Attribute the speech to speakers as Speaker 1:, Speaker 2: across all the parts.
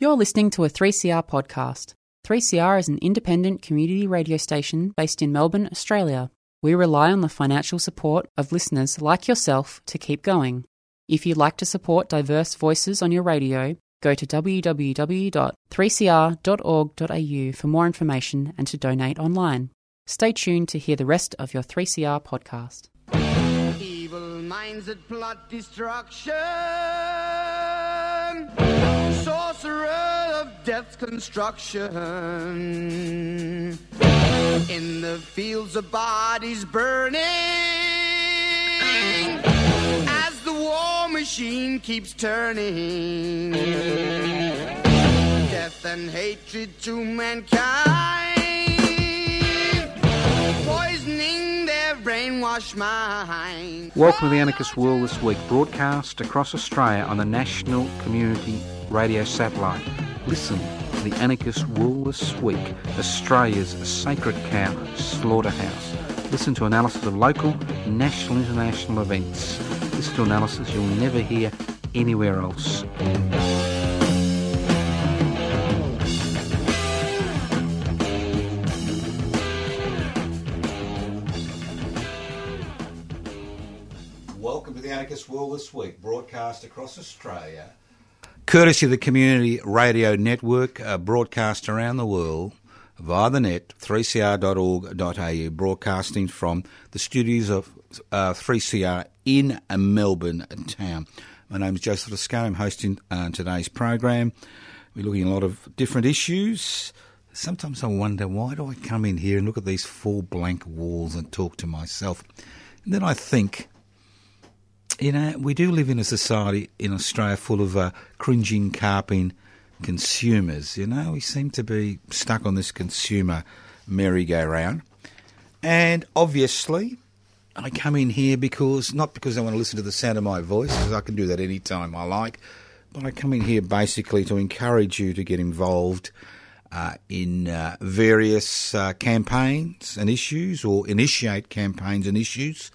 Speaker 1: You're listening to a 3CR podcast. 3CR is an independent community radio station based in Melbourne, Australia. We rely on the financial support of listeners like yourself to keep going. If you'd like to support diverse voices on your radio, go to www.3cr.org.au for more information and to donate online. Stay tuned to hear the rest of your 3CR podcast.
Speaker 2: Evil minds that plot destruction. Of death's construction. In the fields of bodies burning. As the war machine keeps turning. Death and hatred to mankind. Poisoning their brainwashed mind.
Speaker 3: Welcome to the Anarchist World this week, broadcast across Australia on the National Community Radio Satellite. Listen to the Anarchist World this week, Australia's sacred cow slaughterhouse. Listen to analysis of local, national, international events. Listen to analysis you'll never hear anywhere else. Welcome to the Anarchist World this week, broadcast across Australia. Courtesy of the Community Radio Network, uh, broadcast around the world via the net, 3cr.org.au, broadcasting from the studios of uh, 3CR in Melbourne town. My name is Joseph Toscano. I'm hosting uh, today's program. We're looking at a lot of different issues. Sometimes I wonder why do I come in here and look at these four blank walls and talk to myself? And then I think, you know, we do live in a society in Australia full of uh, cringing, carping consumers. You know, we seem to be stuck on this consumer merry-go-round. And obviously, I come in here because, not because I want to listen to the sound of my voice, because I can do that any time I like, but I come in here basically to encourage you to get involved uh, in uh, various uh, campaigns and issues or initiate campaigns and issues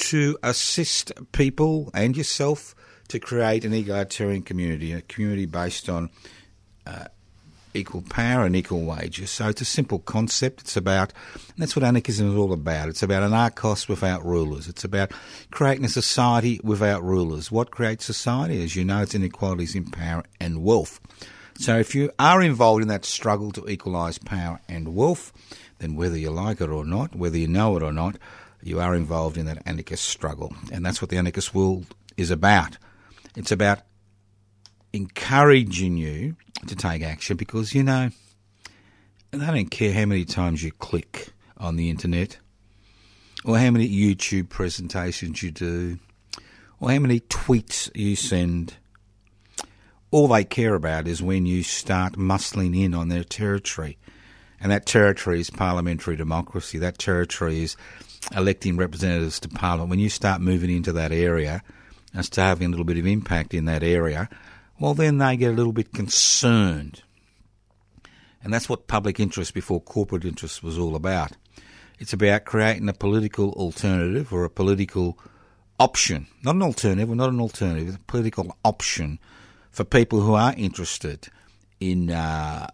Speaker 3: to assist people and yourself to create an egalitarian community, a community based on uh, equal power and equal wages. So it's a simple concept. It's about, that's what anarchism is all about. It's about anarchos without rulers. It's about creating a society without rulers. What creates society? As you know, it's inequalities in power and wealth. So if you are involved in that struggle to equalise power and wealth, then whether you like it or not, whether you know it or not, you are involved in that anarchist struggle. And that's what the anarchist world is about. It's about encouraging you to take action because, you know, they don't care how many times you click on the internet or how many YouTube presentations you do or how many tweets you send. All they care about is when you start muscling in on their territory. And that territory is parliamentary democracy. That territory is electing representatives to parliament. When you start moving into that area and start having a little bit of impact in that area, well, then they get a little bit concerned. And that's what public interest before corporate interest was all about. It's about creating a political alternative or a political option, not an alternative, not an alternative, a political option for people who are interested in uh,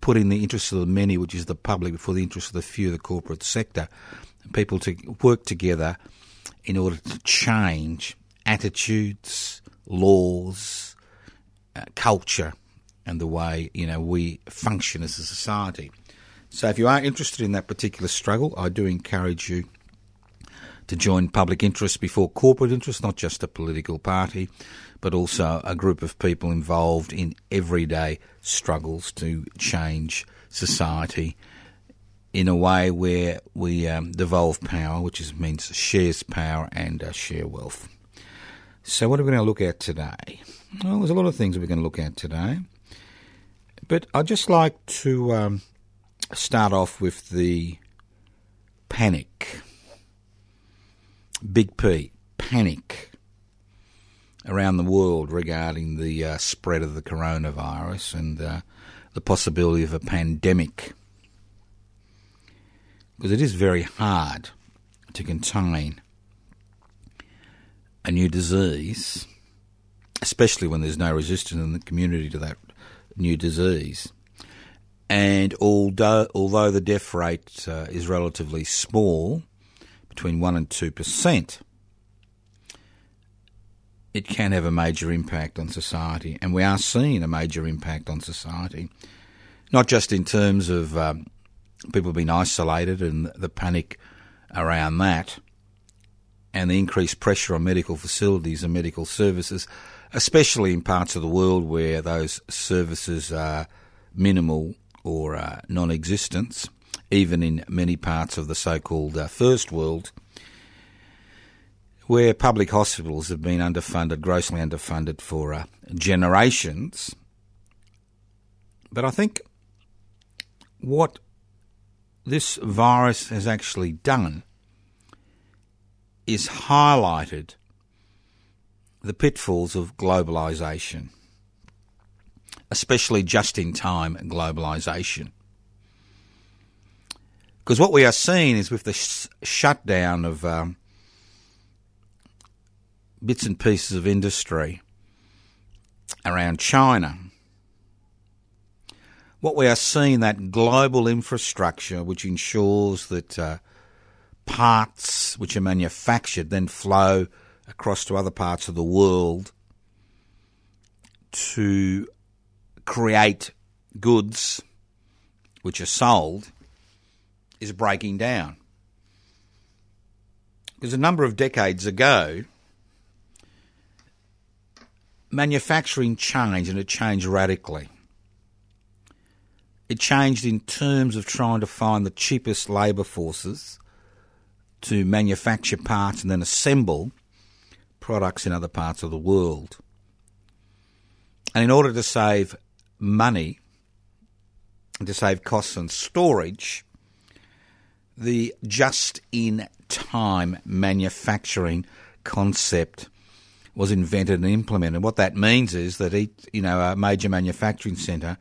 Speaker 3: putting the interests of the many, which is the public, before the interests of the few, the corporate sector. People to work together in order to change attitudes, laws, uh, culture, and the way you know we function as a society. So, if you are interested in that particular struggle, I do encourage you to join public interest before corporate interest, not just a political party, but also a group of people involved in everyday struggles to change society in a way where we um, devolve power, which is, means shares power and uh, share wealth. So, what are we going to look at today? Well, there's a lot of things we're going to look at today, but I'd just like to um, start off with the panic. Big P, panic around the world regarding the uh, spread of the coronavirus and uh, the possibility of a pandemic. Because it is very hard to contain a new disease especially when there's no resistance in the community to that new disease. And although, although the death rate uh, is relatively small, between 1 and 2%, it can have a major impact on society. And we are seeing a major impact on society, not just in terms of um, people being isolated and the panic around that, and the increased pressure on medical facilities and medical services, especially in parts of the world where those services are minimal or uh, non existent, even in many parts of the so called uh, first world, where public hospitals have been underfunded, grossly underfunded for uh, generations. But I think what this virus has actually done is highlighted the pitfalls of globalisation, especially just in time globalisation. Because what we are seeing is with the sh- shutdown of um, bits and pieces of industry around China, what we are seeing that global infrastructure which ensures that uh, parts which are manufactured then flow across to other parts of the world to create goods which are sold is breaking down. Because a number of decades ago, manufacturing changed and it changed radically. It changed in terms of trying to find the cheapest labour forces to manufacture parts and then assemble products in other parts of the world. And in order to save money, to save costs and storage, the just in time manufacturing concept was invented and implemented. What that means is that each, you know, a major manufacturing centre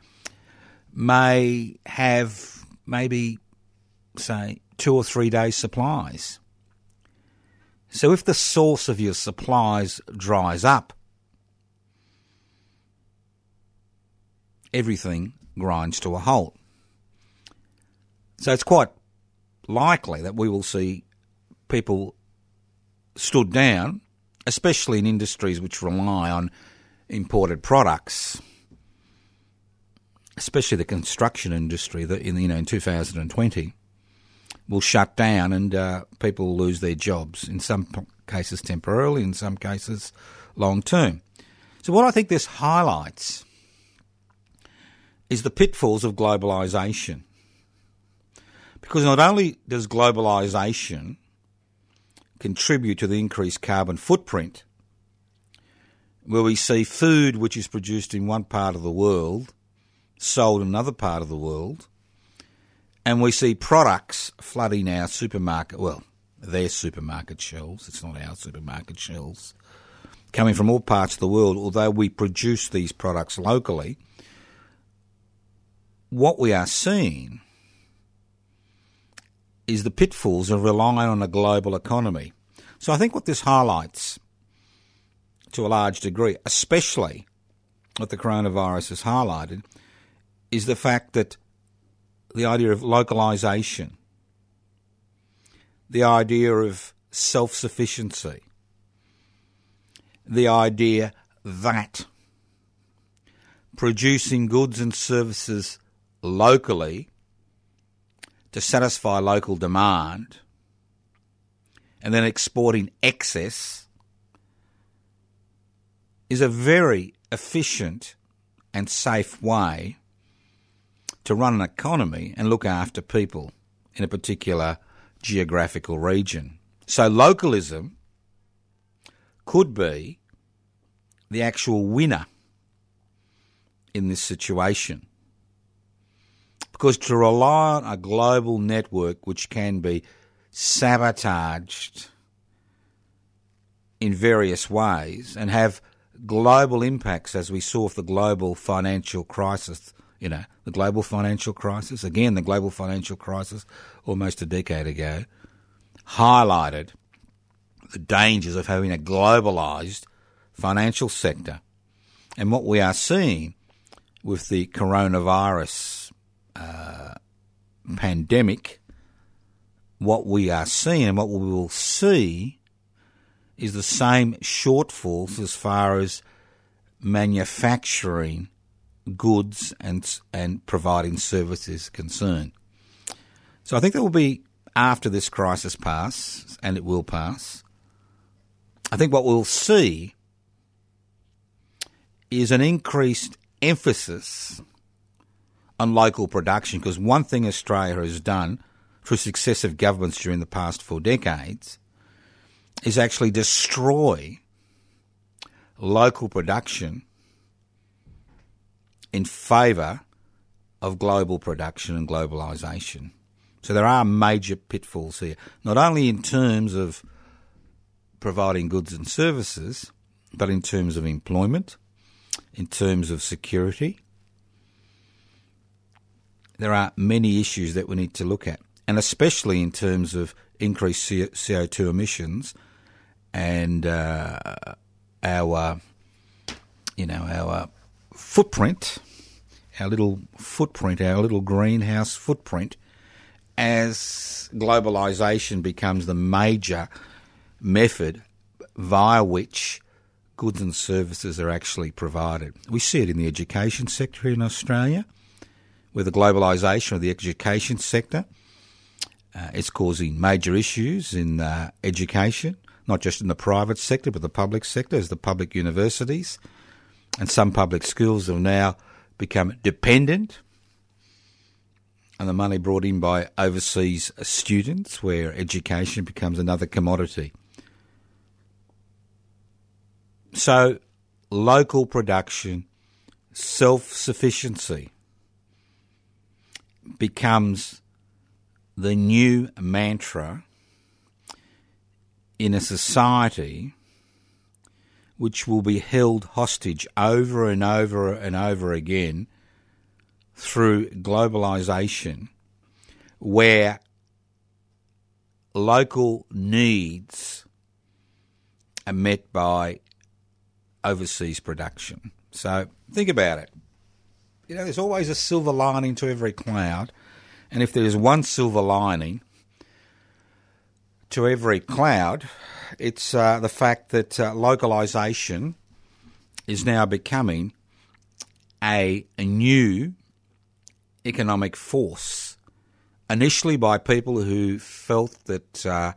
Speaker 3: may have maybe, say, two or three days' supplies. So if the source of your supplies dries up, everything grinds to a halt. So it's quite likely that we will see people stood down, especially in industries which rely on imported products, especially the construction industry that in you know in 2020 will shut down and uh, people will lose their jobs, in some cases temporarily, in some cases long term. So, what I think this highlights is the pitfalls of globalisation. Because not only does globalisation contribute to the increased carbon footprint, where we see food which is produced in one part of the world sold in another part of the world, and we see products flooding our supermarket, well, their supermarket shelves, it's not our supermarket shelves, coming from all parts of the world, although we produce these products locally, what we are seeing is the pitfalls of relying on a global economy. So I think what this highlights to a large degree, especially what the coronavirus has highlighted, is the fact that the idea of localization, the idea of self sufficiency, the idea that producing goods and services locally to satisfy local demand and then exporting excess is a very efficient and safe way to run an economy and look after people in a particular geographical region. So localism could be the actual winner in this situation. Because to rely on a global network which can be sabotaged in various ways and have global impacts, as we saw with the global financial crisis you know, the global financial crisis, again, the global financial crisis almost a decade ago, highlighted the dangers of having a globalised financial sector. And what we are seeing with the coronavirus uh, pandemic, what we are seeing and what we will see is the same shortfalls as far as manufacturing goods and and providing services concerned. So I think there will be after this crisis pass, and it will pass. I think what we'll see is an increased emphasis on local production because one thing Australia has done through successive governments during the past four decades is actually destroy local production in favour of global production and globalisation. So there are major pitfalls here, not only in terms of providing goods and services, but in terms of employment, in terms of security. There are many issues that we need to look at, and especially in terms of increased CO2 emissions and uh, our, you know, our footprint, our little footprint, our little greenhouse footprint, as globalisation becomes the major method via which goods and services are actually provided. We see it in the education sector in Australia, with the globalisation of the education sector. Uh, it's causing major issues in uh, education, not just in the private sector, but the public sector, as the public universities and some public schools have now become dependent on the money brought in by overseas students, where education becomes another commodity. So, local production, self sufficiency becomes the new mantra in a society which will be held hostage over and over and over again through globalisation, where local needs are met by overseas production. So think about it. You know, there's always a silver lining to every cloud, and if there's one silver lining to every cloud, it's uh, the fact that uh, localisation is now becoming a, a new economic force. Initially, by people who felt that uh,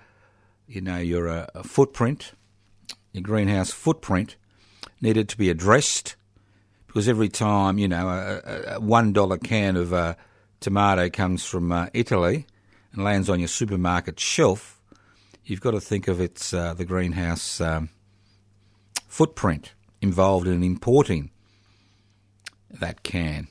Speaker 3: you know your footprint, your greenhouse footprint, needed to be addressed because every time you know a, a one dollar can of uh, tomato comes from uh, Italy and lands on your supermarket shelf, you've got to think of its uh, the greenhouse um, footprint involved in importing that can.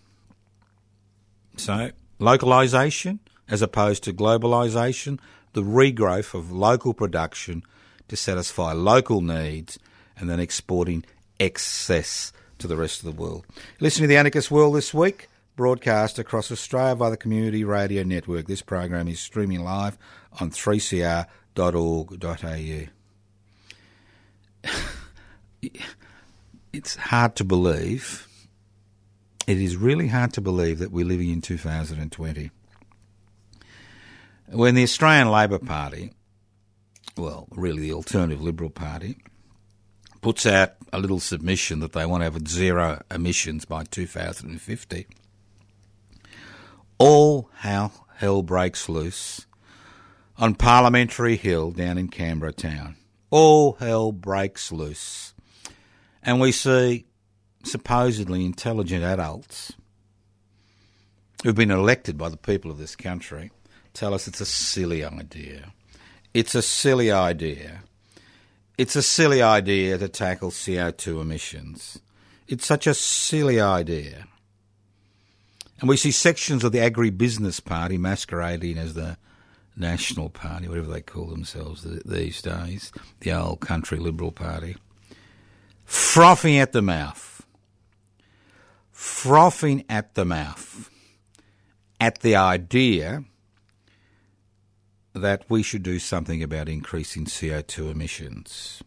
Speaker 3: So, localization as opposed to globalisation, the regrowth of local production to satisfy local needs and then exporting excess to the rest of the world. Listen to the Anarchist World this week, broadcast across Australia via the Community Radio Network. This program is streaming live on 3CR au. it's hard to believe. It is really hard to believe that we're living in 2020. When the Australian Labor Party, well, really the Alternative Liberal Party, puts out a little submission that they want to have zero emissions by 2050, all how hell breaks loose on Parliamentary Hill down in Canberra town. All hell breaks loose. And we see supposedly intelligent adults who've been elected by the people of this country tell us it's a silly idea. It's a silly idea. It's a silly idea to tackle CO2 emissions. It's such a silly idea. And we see sections of the agribusiness party masquerading as the National Party, whatever they call themselves these days, the old country Liberal Party, frothing at the mouth, frothing at the mouth at the idea that we should do something about increasing CO2 emissions.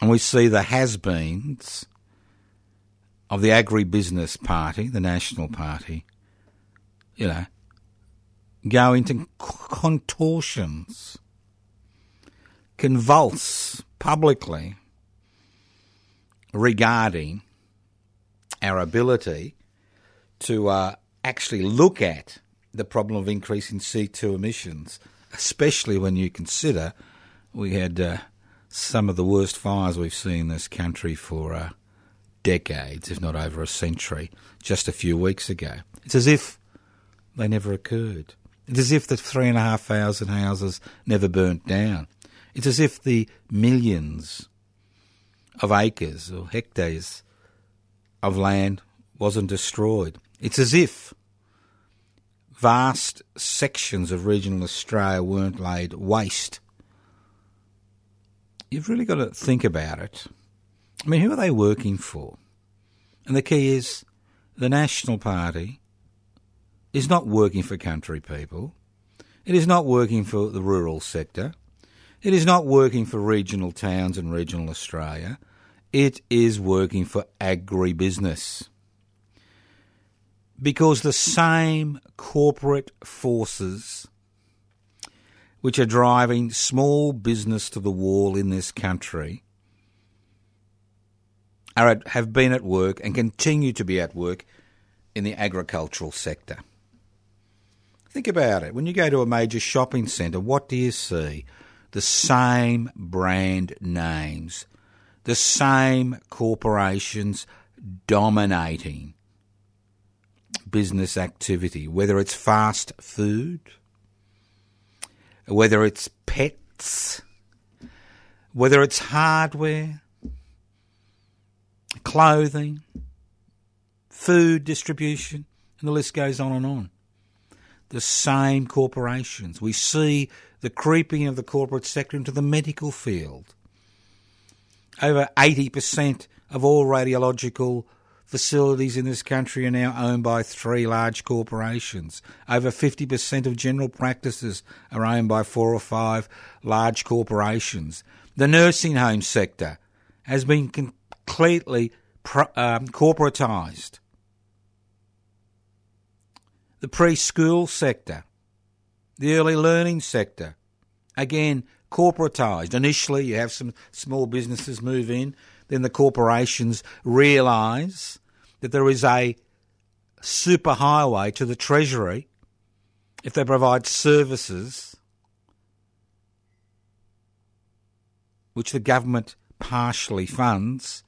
Speaker 3: And we see the has beens of the agribusiness party, the National Party, you know, go into contortions, convulse publicly regarding our ability to uh, actually look at the problem of increasing C2 emissions, especially when you consider we had uh, some of the worst fires we've seen in this country for uh, decades, if not over a century, just a few weeks ago. It's as if they never occurred. It's as if the three and a half thousand houses never burnt down. It's as if the millions of acres or hectares of land wasn't destroyed. It's as if vast sections of regional Australia weren't laid waste. You've really got to think about it. I mean, who are they working for? And the key is the National Party is not working for country people. It is not working for the rural sector. It is not working for regional towns and regional Australia. It is working for agribusiness. Because the same corporate forces which are driving small business to the wall in this country are at, have been at work and continue to be at work in the agricultural sector. Think about it. When you go to a major shopping centre, what do you see? The same brand names, the same corporations dominating business activity, whether it's fast food, whether it's pets, whether it's hardware, clothing, food distribution, and the list goes on and on the same corporations. We see the creeping of the corporate sector into the medical field. Over 80% of all radiological facilities in this country are now owned by three large corporations. Over 50% of general practices are owned by four or five large corporations. The nursing home sector has been completely um, the preschool sector, the early learning sector. Again, corporatised. Initially, you have some small businesses move in, then the corporations realise that there is a superhighway to the Treasury if they provide services which the government partially funds.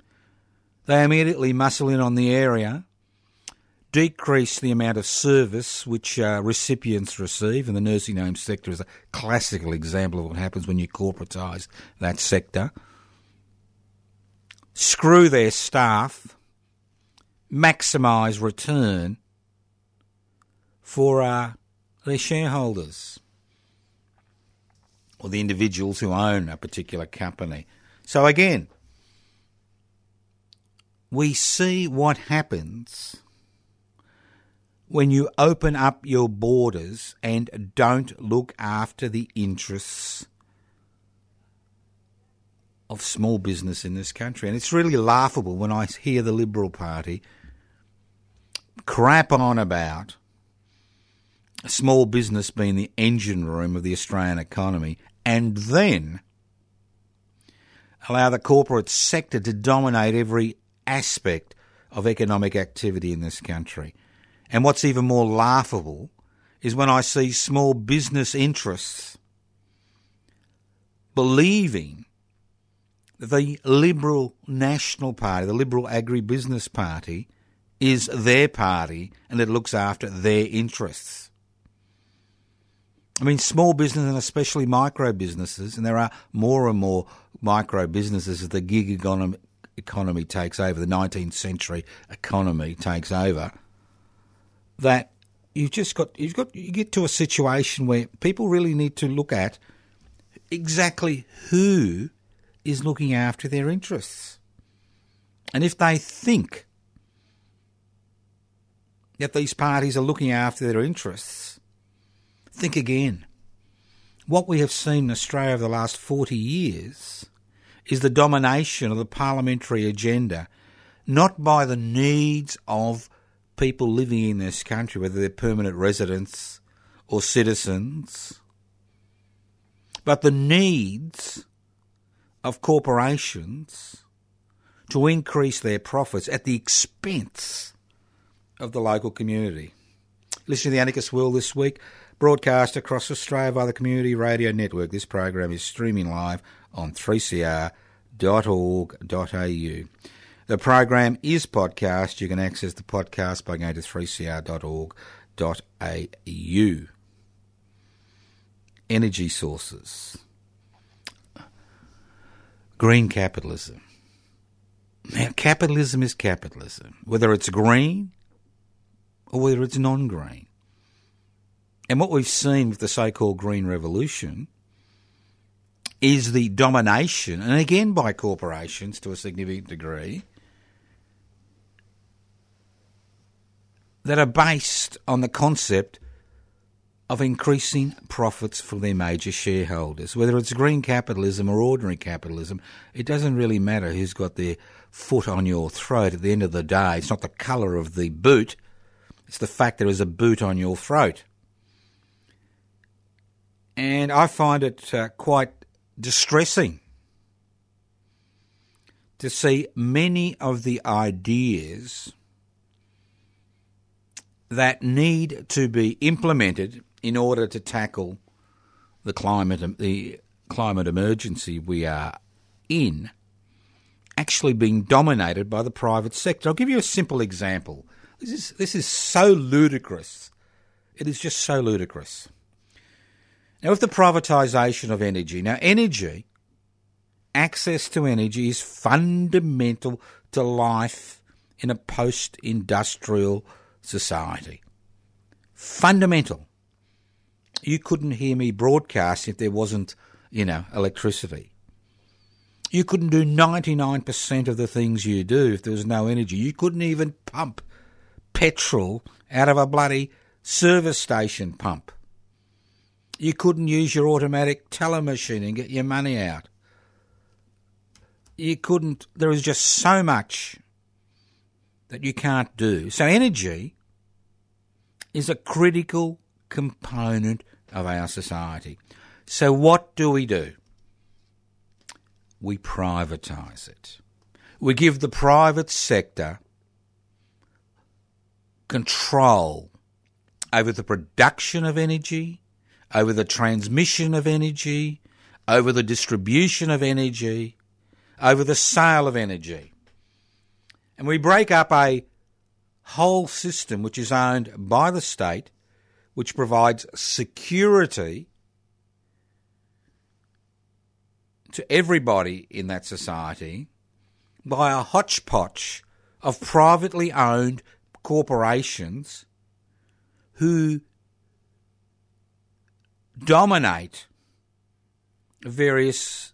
Speaker 3: They immediately muscle in on the area decrease the amount of service which uh, recipients receive, and the nursing home sector is a classical example of what happens when you corporatise that sector. Screw their staff, maximise return for uh, their shareholders or the individuals who own a particular company. So again, we see what happens when you open up your borders and don't look after the interests of small business in this country. And it's really laughable when I hear the Liberal Party crap on about small business being the engine room of the Australian economy and then allow the corporate sector to dominate every aspect of economic activity in this country. And what's even more laughable is when I see small business interests believing the Liberal National Party, the Liberal Agribusiness Party, is their party and it looks after their interests. I mean, small business and especially micro businesses, and there are more and more micro businesses as the gig economy, economy takes over, the 19th century economy takes over that you've just got you've got you get to a situation where people really need to look at exactly who is looking after their interests. And if they think that these parties are looking after their interests, think again. What we have seen in Australia over the last 40 years is the domination of the parliamentary agenda not by the needs of people living in this country, whether they're permanent residents or citizens, but the needs of corporations to increase their profits at the expense of the local community. Listen to the Anarchist World this week, broadcast across Australia via the Community Radio Network. This program is streaming live on 3cr.org.au. The program is podcast. You can access the podcast by going to 3cr.org.au. Energy sources. Green capitalism. Now, capitalism is capitalism, whether it's green or whether it's non green. And what we've seen with the so called Green Revolution is the domination, and again by corporations to a significant degree, that are based on the concept of increasing profits for their major shareholders. Whether it's green capitalism or ordinary capitalism, it doesn't really matter who's got their foot on your throat at the end of the day. It's not the colour of the boot, it's the fact there is a boot on your throat. And I find it uh, quite distressing to see many of the ideas that need to be implemented in order to tackle the climate the climate emergency we are in actually being dominated by the private sector. I'll give you a simple example. This is this is so ludicrous. It is just so ludicrous. Now, with the privatisation of energy, now energy, access to energy is fundamental to life in a post-industrial society. Fundamental. You couldn't hear me broadcast if there wasn't, you know, electricity. You couldn't do 99% of the things you do if there was no energy. You couldn't even pump petrol out of a bloody service station pump. You couldn't use your automatic teller machine and get your money out. You couldn't, there is just so much that you can't do. So, energy is a critical component of our society. So, what do we do? We privatise it. We give the private sector control over the production of energy, over the transmission of energy, over the distribution of energy, over the sale of energy. And we break up a whole system which is owned by the state, which provides security to everybody in that society by a hodgepodge of privately owned corporations who dominate various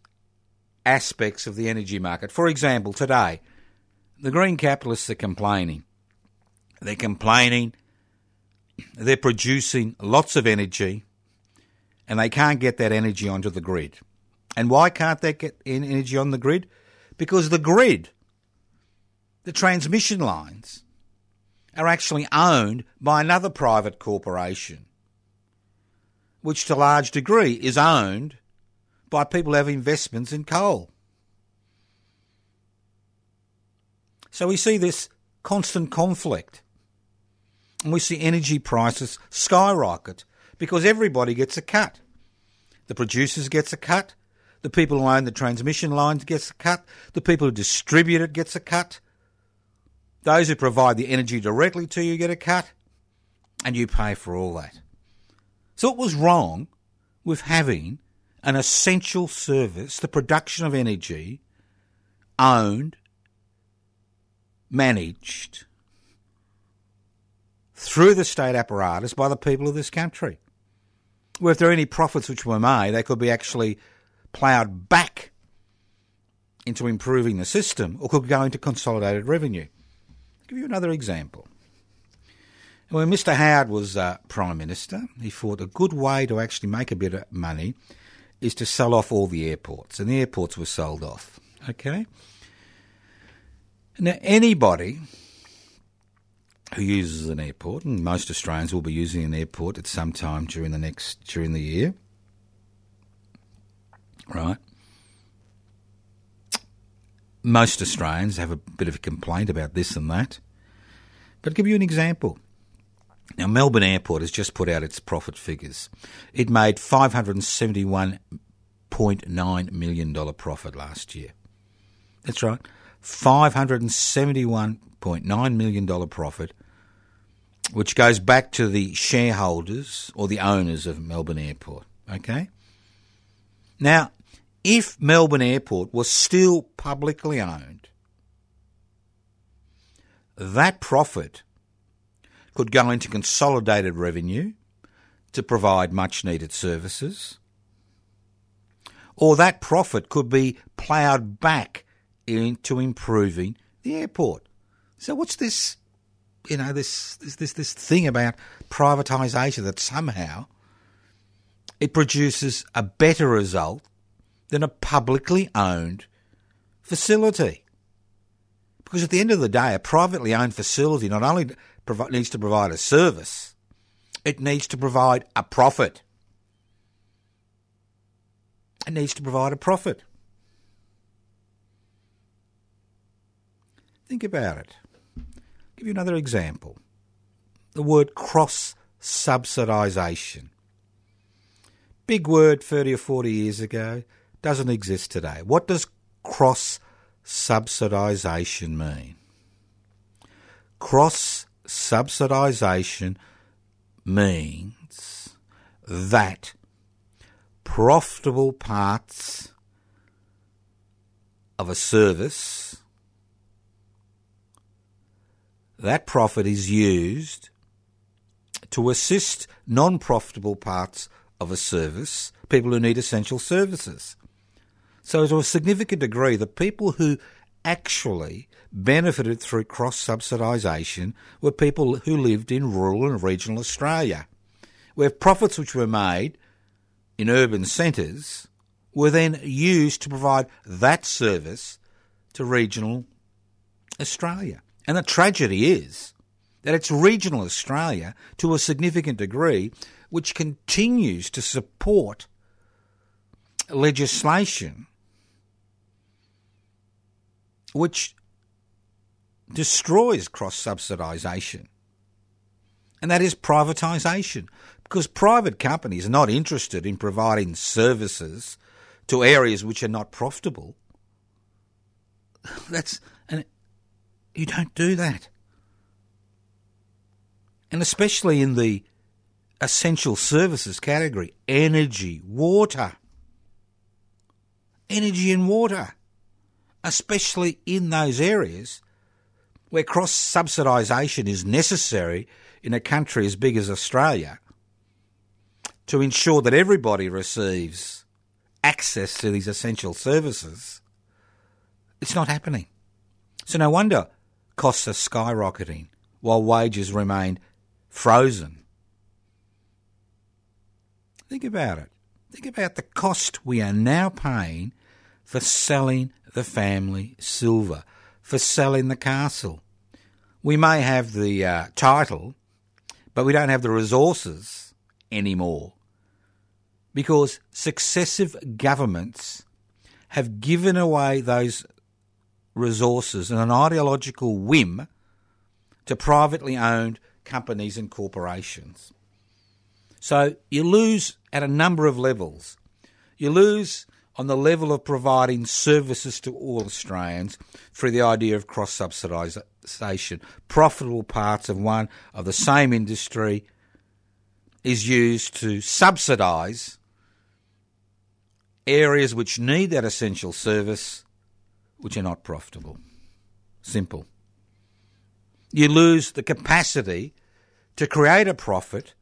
Speaker 3: aspects of the energy market. For example, today, the green capitalists are complaining. They're complaining they're producing lots of energy and they can't get that energy onto the grid. And why can't they get energy on the grid? Because the grid, the transmission lines, are actually owned by another private corporation, which to a large degree is owned by people who have investments in coal. So we see this constant conflict. And we see energy prices skyrocket because everybody gets a cut. The producers gets a cut. The people who own the transmission lines gets a cut. The people who distribute it gets a cut. Those who provide the energy directly to you get a cut. And you pay for all that. So what was wrong with having an essential service, the production of energy, owned managed through the state apparatus by the people of this country. Well, if there are any profits which were made, they could be actually ploughed back into improving the system or could go into consolidated revenue. I'll give you another example. When Mr. Howard was uh, Prime Minister, he thought a good way to actually make a bit of money is to sell off all the airports, and the airports were sold off. Okay? Now, anybody who uses an airport, and most Australians will be using an airport at some time during the next during the year, right? Most Australians have a bit of a complaint about this and that. But I'll give you an example. Now, Melbourne Airport has just put out its profit figures. It made $571.9 million profit last year. That's right, $571.9 million profit, which goes back to the shareholders or the owners of Melbourne Airport. Okay? Now, if Melbourne Airport was still publicly owned, that profit could go into consolidated revenue to provide much needed services, or that profit could be ploughed back into improving the airport. So what's this you know, this this this, thing about privatisation that somehow it produces a better result than a publicly owned facility. Because at the end of the day, a privately owned facility not only needs to provide a service, it needs to provide a profit. It needs to provide a profit. Think about it. I'll give you another example. The word cross subsidisation. Big word 30 or 40 years ago, doesn't exist today. What does cross subsidisation mean? Cross subsidisation means that profitable parts of a service, that profit is used to assist non profitable parts of a service, people who need essential services. So, to a significant degree, the people who actually benefited through cross subsidisation were people who lived in rural and regional Australia, where profits which were made in urban centres were then used to provide that service to regional Australia. And the tragedy is that it's regional Australia, to a significant degree, which continues to support legislation which destroys cross subsidisation, and that is privatisation. Because private companies are not interested in providing services to areas which are not profitable. That's you don't do that. And especially in the essential services category, energy, water. Energy and water especially in those areas where cross subsidisation is necessary in a country as big as Australia to ensure that everybody receives access to these essential services, it's not happening. So no wonder costs are skyrocketing while wages remain frozen. Think about it. Think about the cost we are now paying for selling the family silver, for selling the castle. We may have the uh, title, but we don't have the resources anymore because successive governments have given away those resources and an ideological whim to privately owned companies and corporations. So you lose at a number of levels. You lose on the level of providing services to all Australians through the idea of cross subsidisation. Profitable parts of one of the same industry is used to subsidise areas which need that essential service which are not profitable. Simple. You lose the capacity to create a profit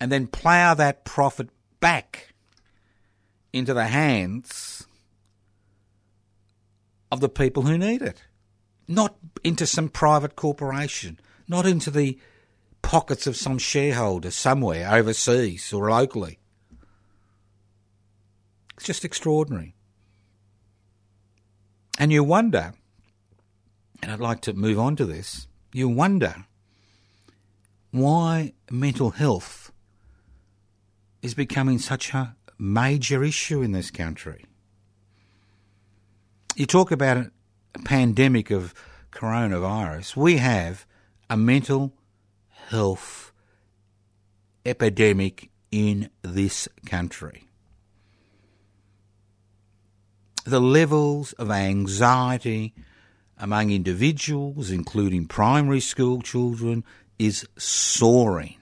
Speaker 3: and then plough that profit back into the hands of the people who need it, not into some private corporation, not into the pockets of some shareholder somewhere overseas or locally. It's just extraordinary. And you wonder and I'd like to move on to this, you wonder why mental health is becoming such a major issue in this country. You talk about a pandemic of coronavirus. We have a mental health epidemic in this country. The levels of anxiety among individuals, including primary school children, is soaring.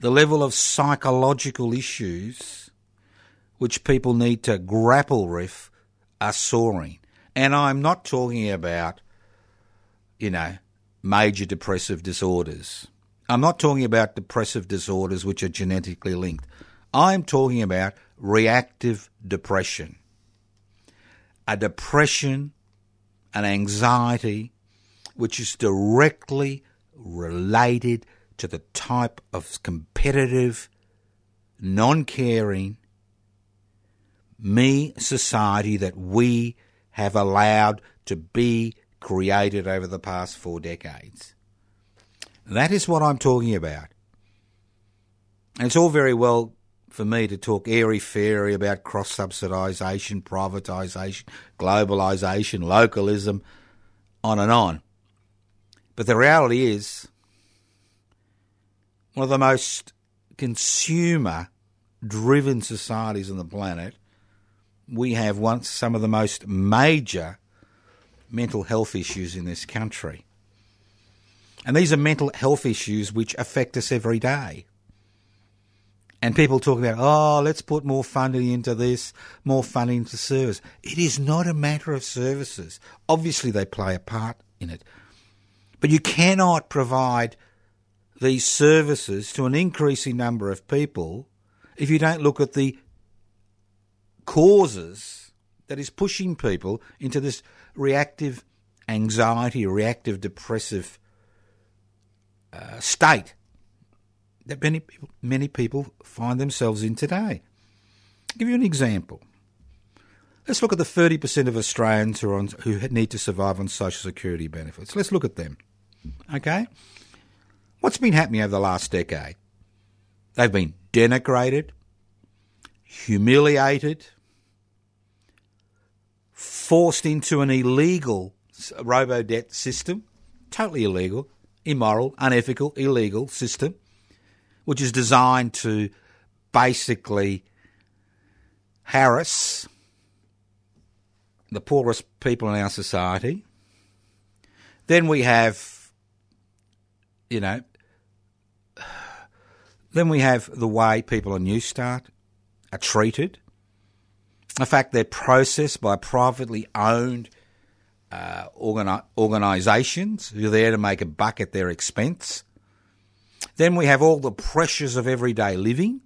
Speaker 3: The level of psychological issues which people need to grapple with are soaring. And I'm not talking about, you know, major depressive disorders. I'm not talking about depressive disorders which are genetically linked. I'm talking about reactive depression. A depression, an anxiety, which is directly related to the type of competitive, non caring, me society that we have allowed to be created over the past four decades. That is what I'm talking about. And it's all very well for me to talk airy fairy about cross subsidisation, privatisation, globalisation, localism, on and on. But the reality is, one of the most consumer driven societies on the planet, we have once some of the most major mental health issues in this country. And these are mental health issues which affect us every day. And people talk about, oh, let's put more funding into this, more funding into service. It is not a matter of services. Obviously, they play a part in it. But you cannot provide these services to an increasing number of people if you don't look at the causes that is pushing people into this reactive anxiety, reactive depressive uh, state that many people, many people find themselves in today. I'll give you an example. Let's look at the 30% of Australians who, on, who need to survive on social security benefits. Let's look at them. Okay? What's been happening over the last decade? They've been denigrated, humiliated, forced into an illegal robo debt system, totally illegal, immoral, unethical, illegal system, which is designed to basically harass the poorest people in our society. Then we have, you know, then we have the way people on Newstart are treated. The fact they're processed by privately owned uh, organi- organisations who are there to make a buck at their expense. Then we have all the pressures of everyday living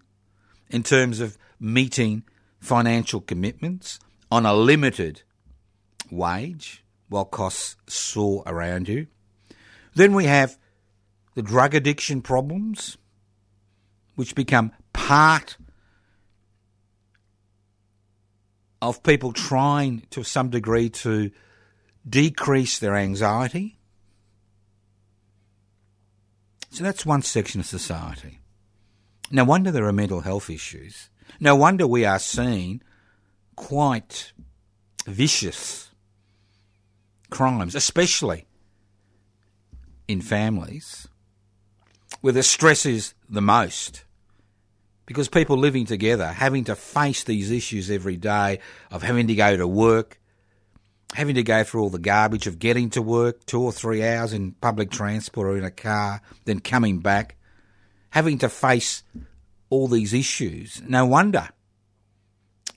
Speaker 3: in terms of meeting financial commitments on a limited wage while costs soar around you. Then we have the drug addiction problems, which become part of people trying to some degree to decrease their anxiety. So that's one section of society. No wonder there are mental health issues. No wonder we are seeing quite vicious crimes, especially in families where the stress is the most. Because people living together, having to face these issues every day of having to go to work, having to go through all the garbage of getting to work two or three hours in public transport or in a car, then coming back, having to face all these issues. No wonder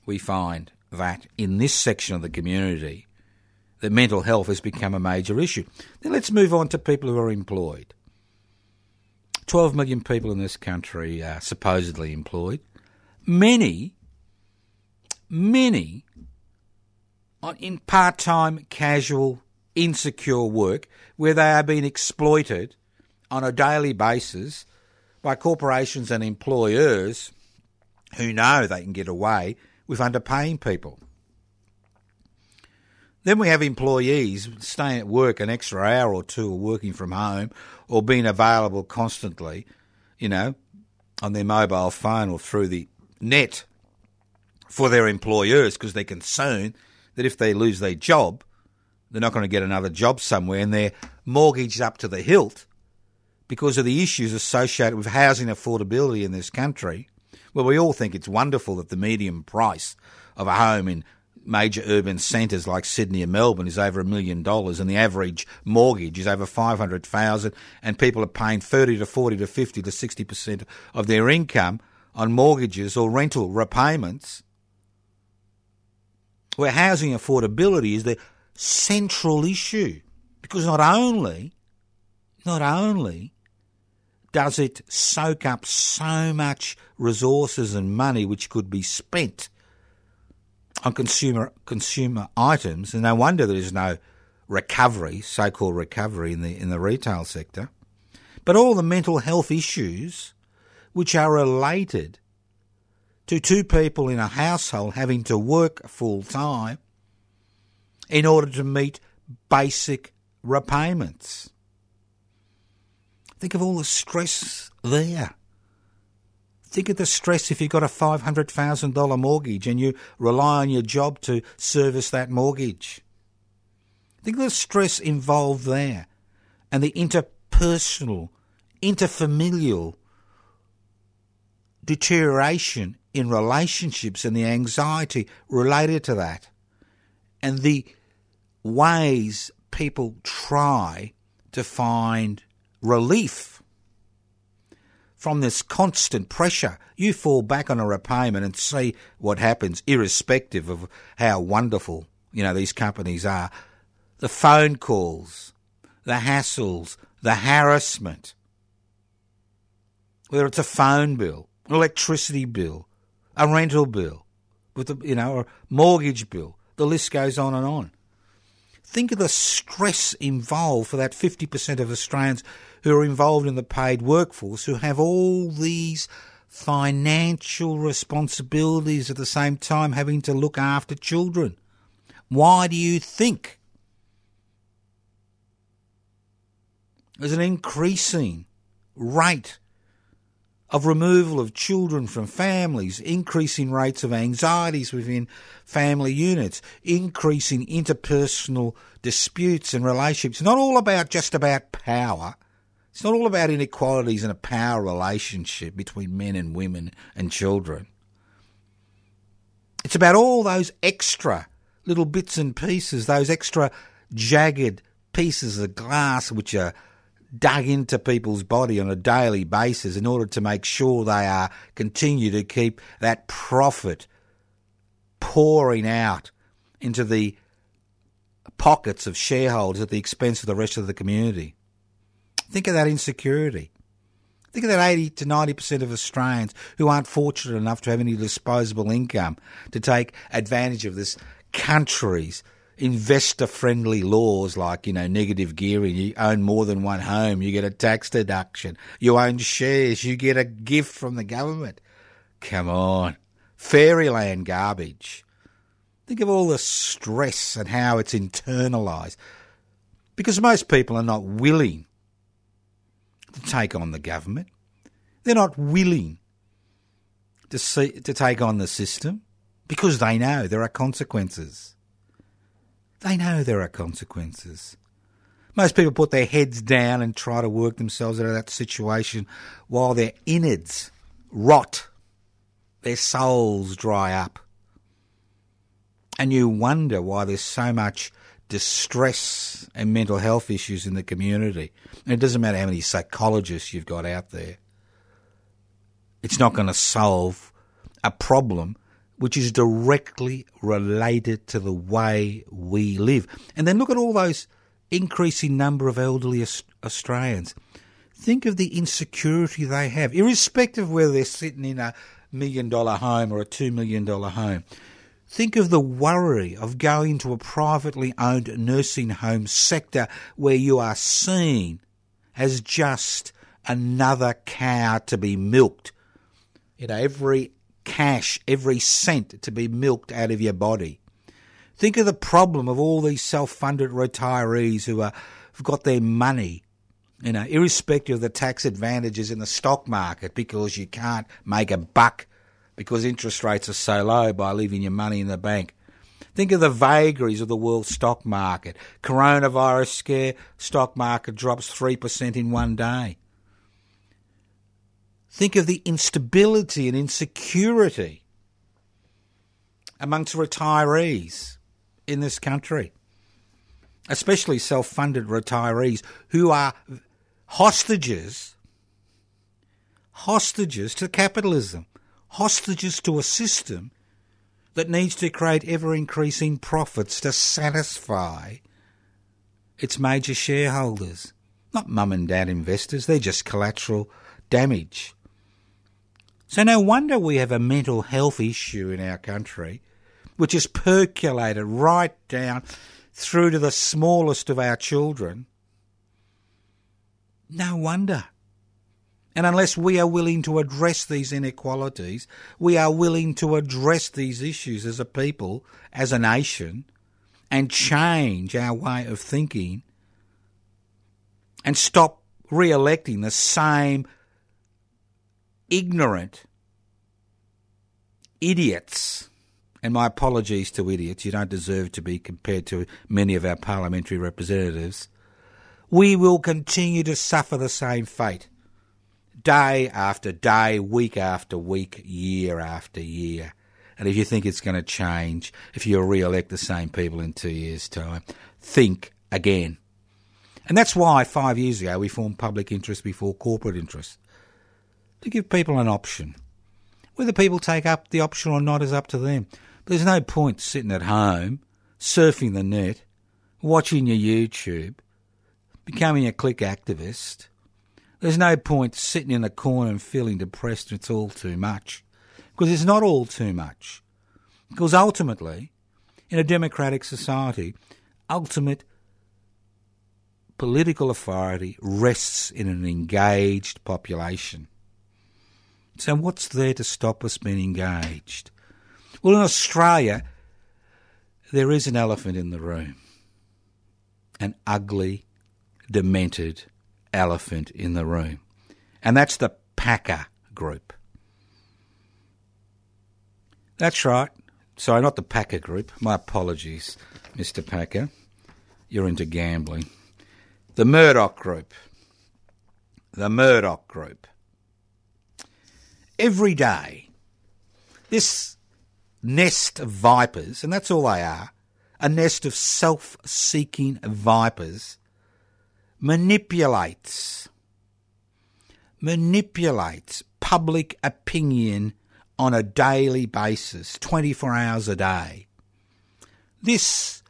Speaker 3: we find that in this section of the community, that mental health has become a major issue. Then let's move on to people who are employed. 12 million people in this country are supposedly employed. Many, many in part time, casual, insecure work where they are being exploited on a daily basis by corporations and employers who know they can get away with underpaying people. Then we have employees staying at work an extra hour or two or working from home or being available constantly, you know, on their mobile phone or through the net for their employers because they're concerned that if they lose their job, they're not going to get another job somewhere and they're mortgaged up to the hilt because of the issues associated with housing affordability in this country. Well, we all think it's wonderful that the median price of a home in major urban centres like Sydney and Melbourne is over a million dollars, and the average mortgage is over five hundred thousand, and people are paying thirty to forty to fifty to sixty percent of their income on mortgages or rental repayments. Where housing affordability is the central issue, because not only, not only does it soak up so much resources and money which could be spent on consumer consumer items, and no wonder there is no recovery, so-called recovery in the in the retail sector. But all the mental health issues which are related to two people in a household having to work full time in order to meet basic repayments. Think of all the stress there. Think of the stress if you've got a $500,000 mortgage and you rely on your job to service that mortgage. Think of the stress involved there and the interpersonal, interfamilial deterioration in relationships and the anxiety related to that. And the ways people try to find relief from this constant pressure. You fall back on a repayment and see what happens, irrespective of how wonderful, you know, these companies are. The phone calls, the hassles, the harassment. Whether it's a phone bill, an electricity bill, a rental bill, with the, you know, a mortgage bill. The list goes on and on. Think of the stress involved for that 50% of Australians who are involved in the paid workforce who have all these financial responsibilities at the same time having to look after children. Why do you think there's an increasing rate of removal of children from families, increasing rates of anxieties within family units, increasing interpersonal disputes and relationships. Not all about just about power. It's not all about inequalities in a power relationship between men and women and children. It's about all those extra little bits and pieces, those extra jagged pieces of glass which are dug into people's body on a daily basis in order to make sure they are continue to keep that profit pouring out into the pockets of shareholders at the expense of the rest of the community. Think of that insecurity. Think of that 80 to 90% of Australians who aren't fortunate enough to have any disposable income to take advantage of this country's investor friendly laws like, you know, negative gearing. You own more than one home, you get a tax deduction. You own shares, you get a gift from the government. Come on. Fairyland garbage. Think of all the stress and how it's internalised. Because most people are not willing to take on the government. They're not willing to see, to take on the system because they know there are consequences. They know there are consequences. Most people put their heads down and try to work themselves out of that situation while their innards rot, their souls dry up. And you wonder why there's so much distress and mental health issues in the community. And it doesn't matter how many psychologists you've got out there, it's not going to solve a problem which is directly related to the way we live. And then look at all those increasing number of elderly Australians. Think of the insecurity they have, irrespective of whether they're sitting in a million dollar home or a two million dollar home. Think of the worry of going to a privately owned nursing home sector where you are seen as just another cow to be milked. You know, every cash, every cent to be milked out of your body. Think of the problem of all these self-funded retirees who are, have got their money, you know, irrespective of the tax advantages in the stock market because you can't make a buck because interest rates are so low by leaving your money in the bank. Think of the vagaries of the world stock market. Coronavirus scare, stock market drops 3% in one day. Think of the instability and insecurity amongst retirees in this country, especially self funded retirees who are hostages, hostages to capitalism, hostages to a system that needs to create ever increasing profits to satisfy its major shareholders. Not mum and dad investors, they're just collateral damage. So, no wonder we have a mental health issue in our country which is percolated right down through to the smallest of our children. No wonder. And unless we are willing to address these inequalities, we are willing to address these issues as a people, as a nation, and change our way of thinking and stop re electing the same ignorant idiots and my apologies to idiots, you don't deserve to be compared to many of our parliamentary representatives, we will continue to suffer the same fate day after day, week after week, year after year. And if you think it's going to change, if you re elect the same people in two years' time, think again. And that's why five years ago we formed public interest before corporate interest to give people an option. Whether people take up the option or not is up to them. There's no point sitting at home, surfing the net, watching your YouTube, becoming a click activist. There's no point sitting in a corner and feeling depressed it's all too much. Because it's not all too much. Because ultimately, in a democratic society, ultimate political authority rests in an engaged population. So, what's there to stop us being engaged? Well, in Australia, there is an elephant in the room. An ugly, demented elephant in the room. And that's the Packer group. That's right. Sorry, not the Packer group. My apologies, Mr. Packer. You're into gambling. The Murdoch group. The Murdoch group. Every day, this nest of vipers, and that's all they are a nest of self seeking vipers, manipulates, manipulates public opinion on a daily basis, 24 hours a day. This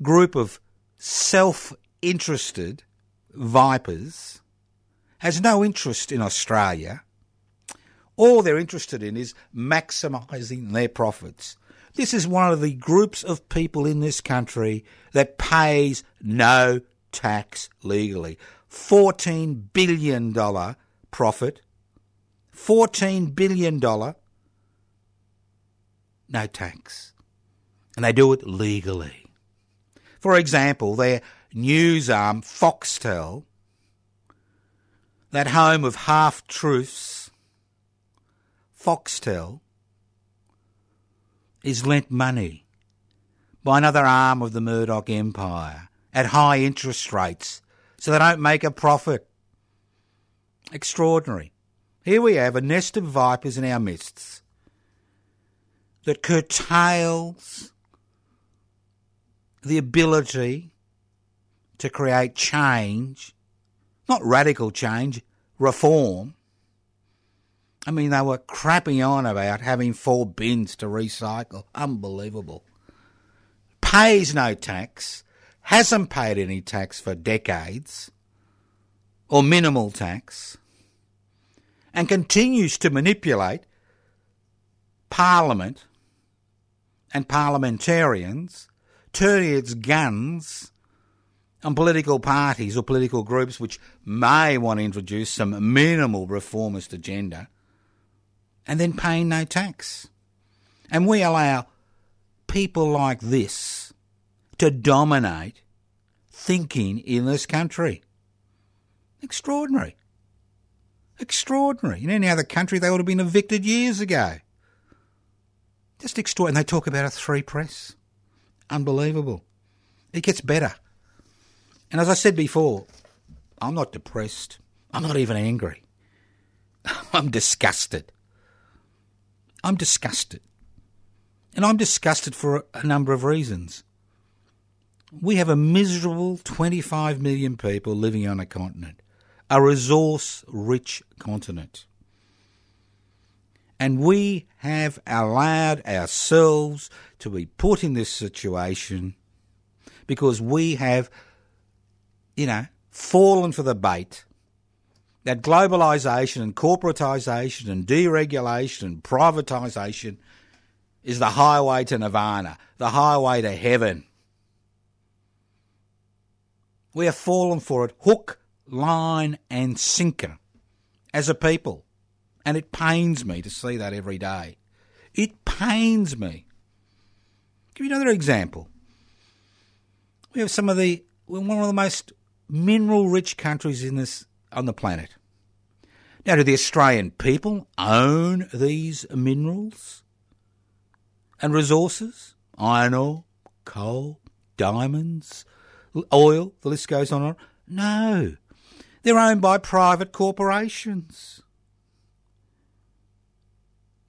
Speaker 3: group of self interested vipers has no interest in Australia all they're interested in is maximising their profits. This is one of the groups of people in this country that pays no tax legally. $14 billion profit. $14 billion. No tax. And they do it legally. For example, their news arm, Foxtel, that home of half truths Foxtel is lent money by another arm of the Murdoch empire at high interest rates so they don't make a profit. Extraordinary. Here we have a nest of vipers in our midst that curtails the ability to create change, not radical change, reform, I mean, they were crapping on about having four bins to recycle. Unbelievable. Pays no tax, hasn't paid any tax for decades, or minimal tax, and continues to manipulate Parliament and parliamentarians, turning its guns on political parties or political groups which may want to introduce some minimal reformist agenda and then paying no tax. And we allow people like this to dominate thinking in this country. Extraordinary. Extraordinary. In any other country, they would have been evicted years ago. Just extraordinary. And they talk about a three press. Unbelievable. It gets better. And as I said before, I'm not depressed. I'm not even angry. I'm disgusted. I'm disgusted. And I'm disgusted for a number of reasons. We have a miserable 25 million people living on a continent, a resource rich continent. And we have allowed ourselves to be put in this situation because we have, you know, fallen for the bait that globalisation and corporatisation and deregulation and privatisation is the highway to nirvana, the highway to heaven. We have fallen for it hook, line, and sinker as a people. And it pains me to see that every day. It pains me. Give you another example. We have some of the, we're one of the most mineral rich countries in this on the planet. Now, do the Australian people own these minerals and resources? Iron ore, coal, diamonds, oil, the list goes on and on. No. They're owned by private corporations.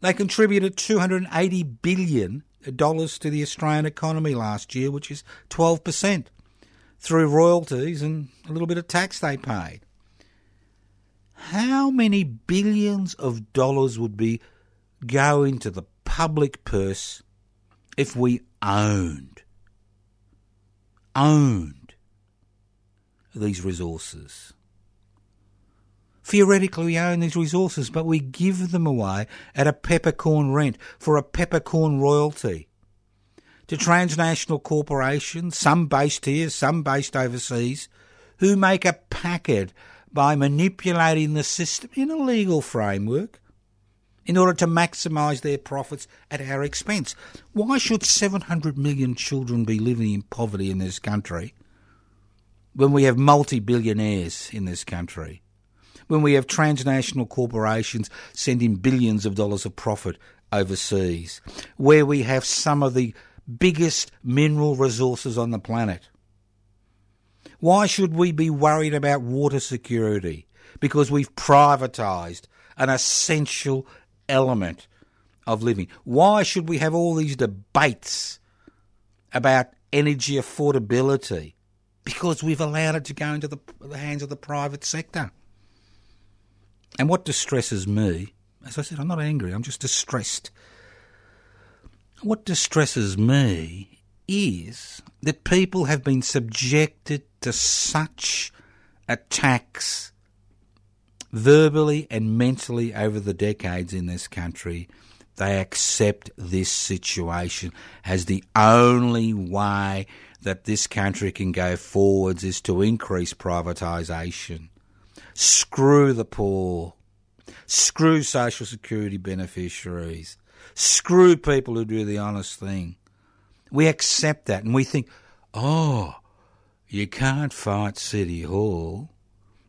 Speaker 3: They contributed $280 billion to the Australian economy last year, which is 12%, through royalties and a little bit of tax they paid. How many billions of dollars would be go into the public purse if we owned owned these resources. Theoretically, we own these resources, but we give them away at a peppercorn rent for a peppercorn royalty to transnational corporations, some based here, some based overseas, who make a packet by manipulating the system in a legal framework in order to maximise their profits at our expense. Why should 700 million children be living in poverty in this country when we have multi billionaires in this country? When we have transnational corporations sending billions of dollars of profit overseas? Where we have some of the biggest mineral resources on the planet? Why should we be worried about water security? Because we've privatised an essential element of living. Why should we have all these debates about energy affordability? Because we've allowed it to go into the, the hands of the private sector. And what distresses me, as I said, I'm not angry, I'm just distressed. What distresses me is that people have been subjected to such attacks verbally and mentally over the decades in this country, they accept this situation as the only way that this country can go forwards is to increase privatisation. Screw the poor. Screw social security beneficiaries. Screw people who do the honest thing. We accept that and we think, oh, you can't fight City Hall.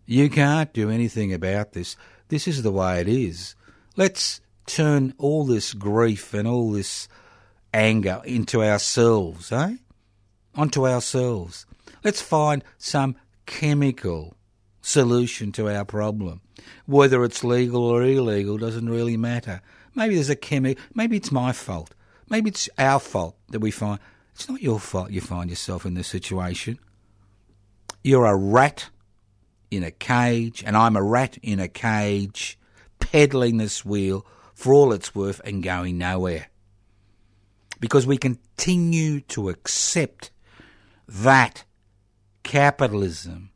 Speaker 3: You can't do anything about this. This is the way it is. Let's turn all this grief and all this anger into ourselves, eh? Onto ourselves. Let's find some chemical solution to our problem. Whether it's legal or illegal doesn't really matter. Maybe there's a chemical, maybe it's my fault. Maybe it's our fault that we find. It's not your fault you find yourself in this situation. You're a rat in a cage, and I'm a rat in a cage, peddling this wheel for all it's worth and going nowhere. Because we continue to accept that capitalism,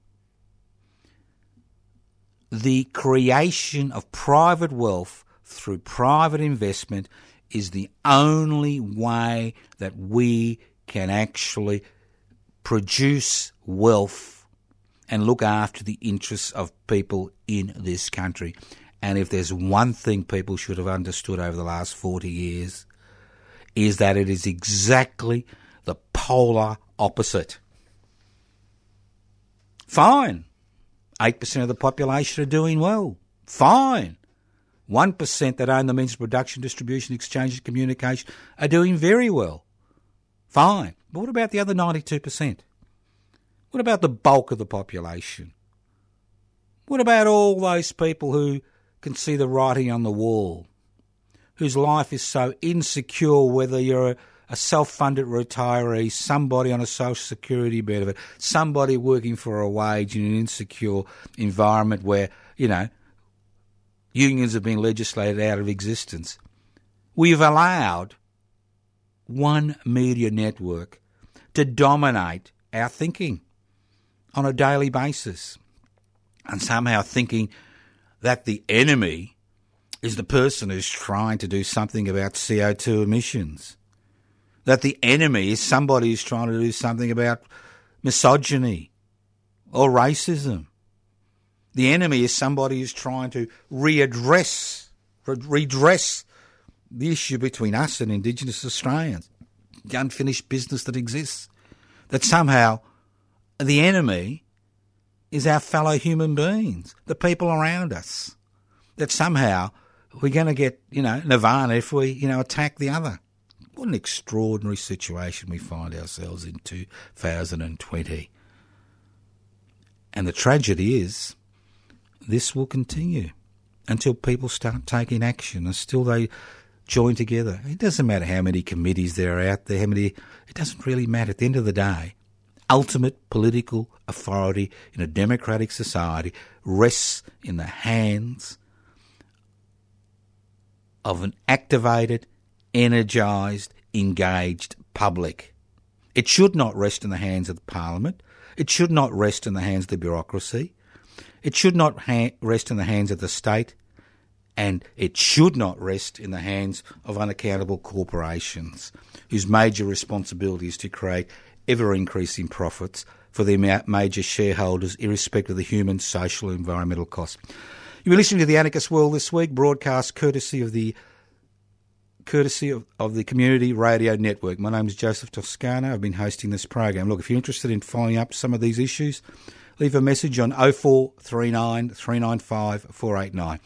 Speaker 3: the creation of private wealth through private investment, is the only way that we can actually produce wealth and look after the interests of people in this country. And if there's one thing people should have understood over the last 40 years, is that it is exactly the polar opposite. Fine. 8% of the population are doing well. Fine. 1% that own the means of production, distribution, exchange, and communication are doing very well. Fine. But what about the other 92%? What about the bulk of the population? What about all those people who can see the writing on the wall? Whose life is so insecure, whether you're a, a self funded retiree, somebody on a social security benefit, somebody working for a wage in an insecure environment where, you know, unions have been legislated out of existence. We've allowed one media network to dominate our thinking on a daily basis and somehow thinking that the enemy is the person who's trying to do something about CO2 emissions. That the enemy is somebody who's trying to do something about misogyny or racism. The enemy is somebody who's trying to readdress, redress the issue between us and Indigenous Australians, the unfinished business that exists. That somehow the enemy is our fellow human beings, the people around us. That somehow we're going to get, you know, nirvana if we, you know, attack the other. What an extraordinary situation we find ourselves in 2020. And the tragedy is, this will continue until people start taking action, until they join together. It doesn't matter how many committees there are out there, how many, it doesn't really matter. At the end of the day, ultimate political authority in a democratic society rests in the hands of an activated, energised, engaged public. It should not rest in the hands of the parliament. It should not rest in the hands of the bureaucracy. It should not ha- rest in the hands of the state. And it should not rest in the hands of unaccountable corporations whose major responsibility is to create ever increasing profits for their major shareholders, irrespective of the human, social, and environmental costs. You've been listening to the Anarchist World this week, broadcast courtesy of the courtesy of, of the Community Radio Network. My name is Joseph Toscano. I've been hosting this program. Look, if you're interested in following up some of these issues, leave a message on 0439 395 489.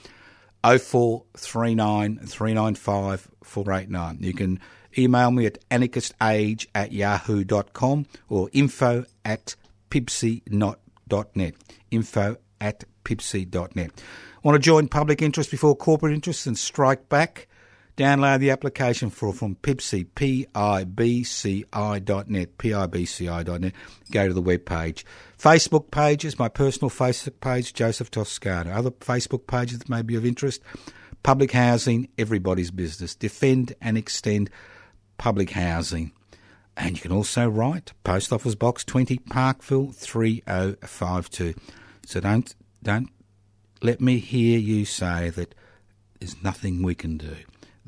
Speaker 3: 0439 395 489. You can email me at anarchistage at yahoo.com or info at pibci.net. Info at pibci.net. Want to join public interest before corporate interests and strike back? Download the application for from Pibci, P-I-B-C-I.net, P-I-B-C-I.net. Go to the web page. Facebook pages, my personal Facebook page, Joseph Toscano. Other Facebook pages that may be of interest, public housing, everybody's business. Defend and extend public housing. And you can also write Post Office Box 20 Parkville 3052. So don't don't let me hear you say that there's nothing we can do.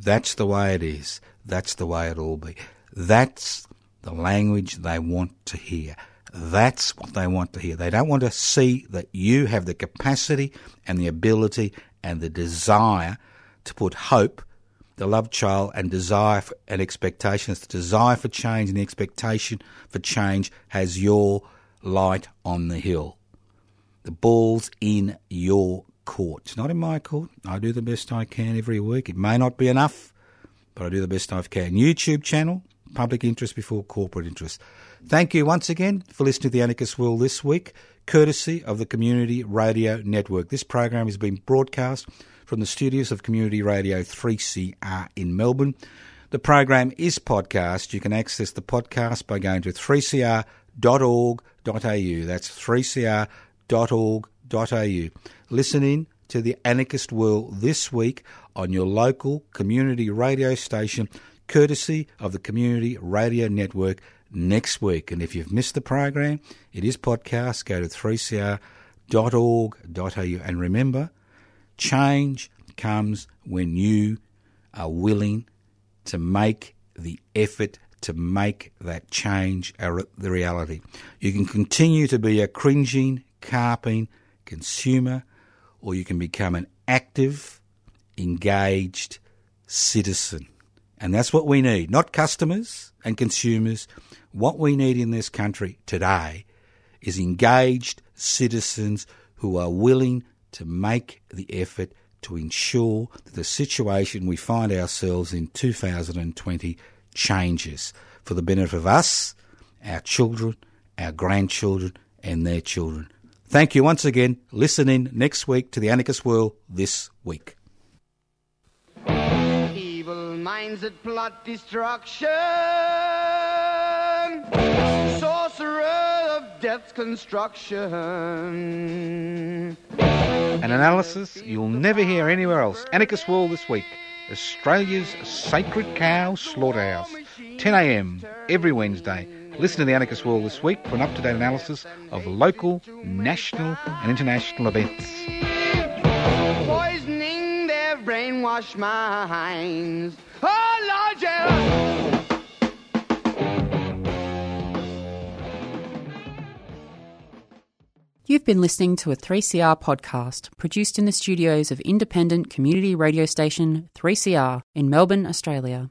Speaker 3: That's the way it is. That's the way it'll be. That's the language they want to hear. That's what they want to hear. They don't want to see that you have the capacity and the ability and the desire to put hope the love child and desire for, and expectation. It's the desire for change and the expectation for change has your light on the hill. The ball's in your court. It's not in my court. I do the best I can every week. It may not be enough, but I do the best I can. YouTube channel, public interest before corporate interest. Thank you once again for listening to the Anarchist World this week, courtesy of the Community Radio Network. This program has been broadcast from the studios of Community Radio 3CR in Melbourne. The program is podcast. You can access the podcast by going to 3cr.org.au. That's 3cr.org.au. Listen in to the Anarchist World this week on your local community radio station, courtesy of the Community Radio Network next week. And if you've missed the program, it is podcast. Go to 3cr.org.au. And remember, Change comes when you are willing to make the effort to make that change a, the reality. You can continue to be a cringing, carping consumer, or you can become an active, engaged citizen. And that's what we need, not customers and consumers. What we need in this country today is engaged citizens who are willing to make the effort to ensure that the situation we find ourselves in 2020 changes for the benefit of us, our children, our grandchildren, and their children. Thank you once again. Listen in next week to the Anarchist World this week.
Speaker 2: Evil minds that plot destruction. Sorcerer of death's construction.
Speaker 3: An analysis you'll never hear anywhere else. Anarchist World this week. Australia's sacred cow slaughterhouse. 10am every Wednesday. Listen to the Anarchist World this week for an up to date analysis of local, national, and international events.
Speaker 2: Poisoning their brainwashed minds. Oh, Lord, yeah.
Speaker 1: You've been listening to a 3CR podcast produced in the studios of independent community radio station 3CR in Melbourne, Australia.